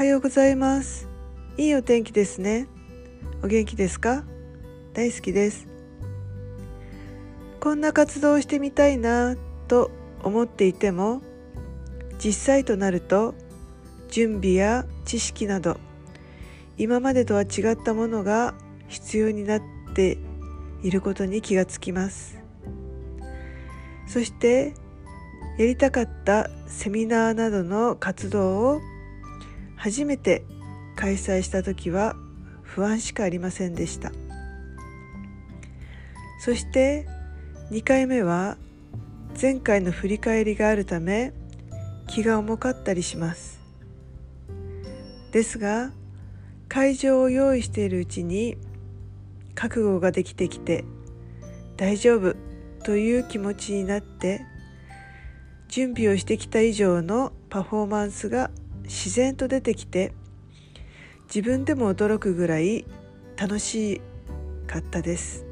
はようございます。いいお天気ですね。お元気ですか？大好きです。こんな活動をしてみたいなと思っていても実際となると準備や知識など今までとは違ったものが必要になっていることに気がつきます。そしてやりたかったセミナーなどの活動を初めて開催した時は不安しかありませんでした。そして2回目は前回の振り返りがあるため気が重かったりします。ですが会場を用意しているうちに覚悟ができてきて大丈夫という気持ちになって準備をしてきた以上のパフォーマンスが自然と出てきて自分でも驚くぐらい楽しかったです。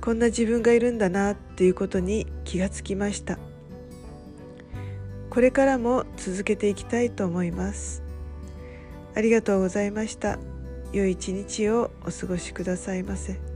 こんな自分がいるんだなっていうことに気がつきました。これからも続けていきたいと思います。ありがとうございました。良い一日をお過ごしくださいませ。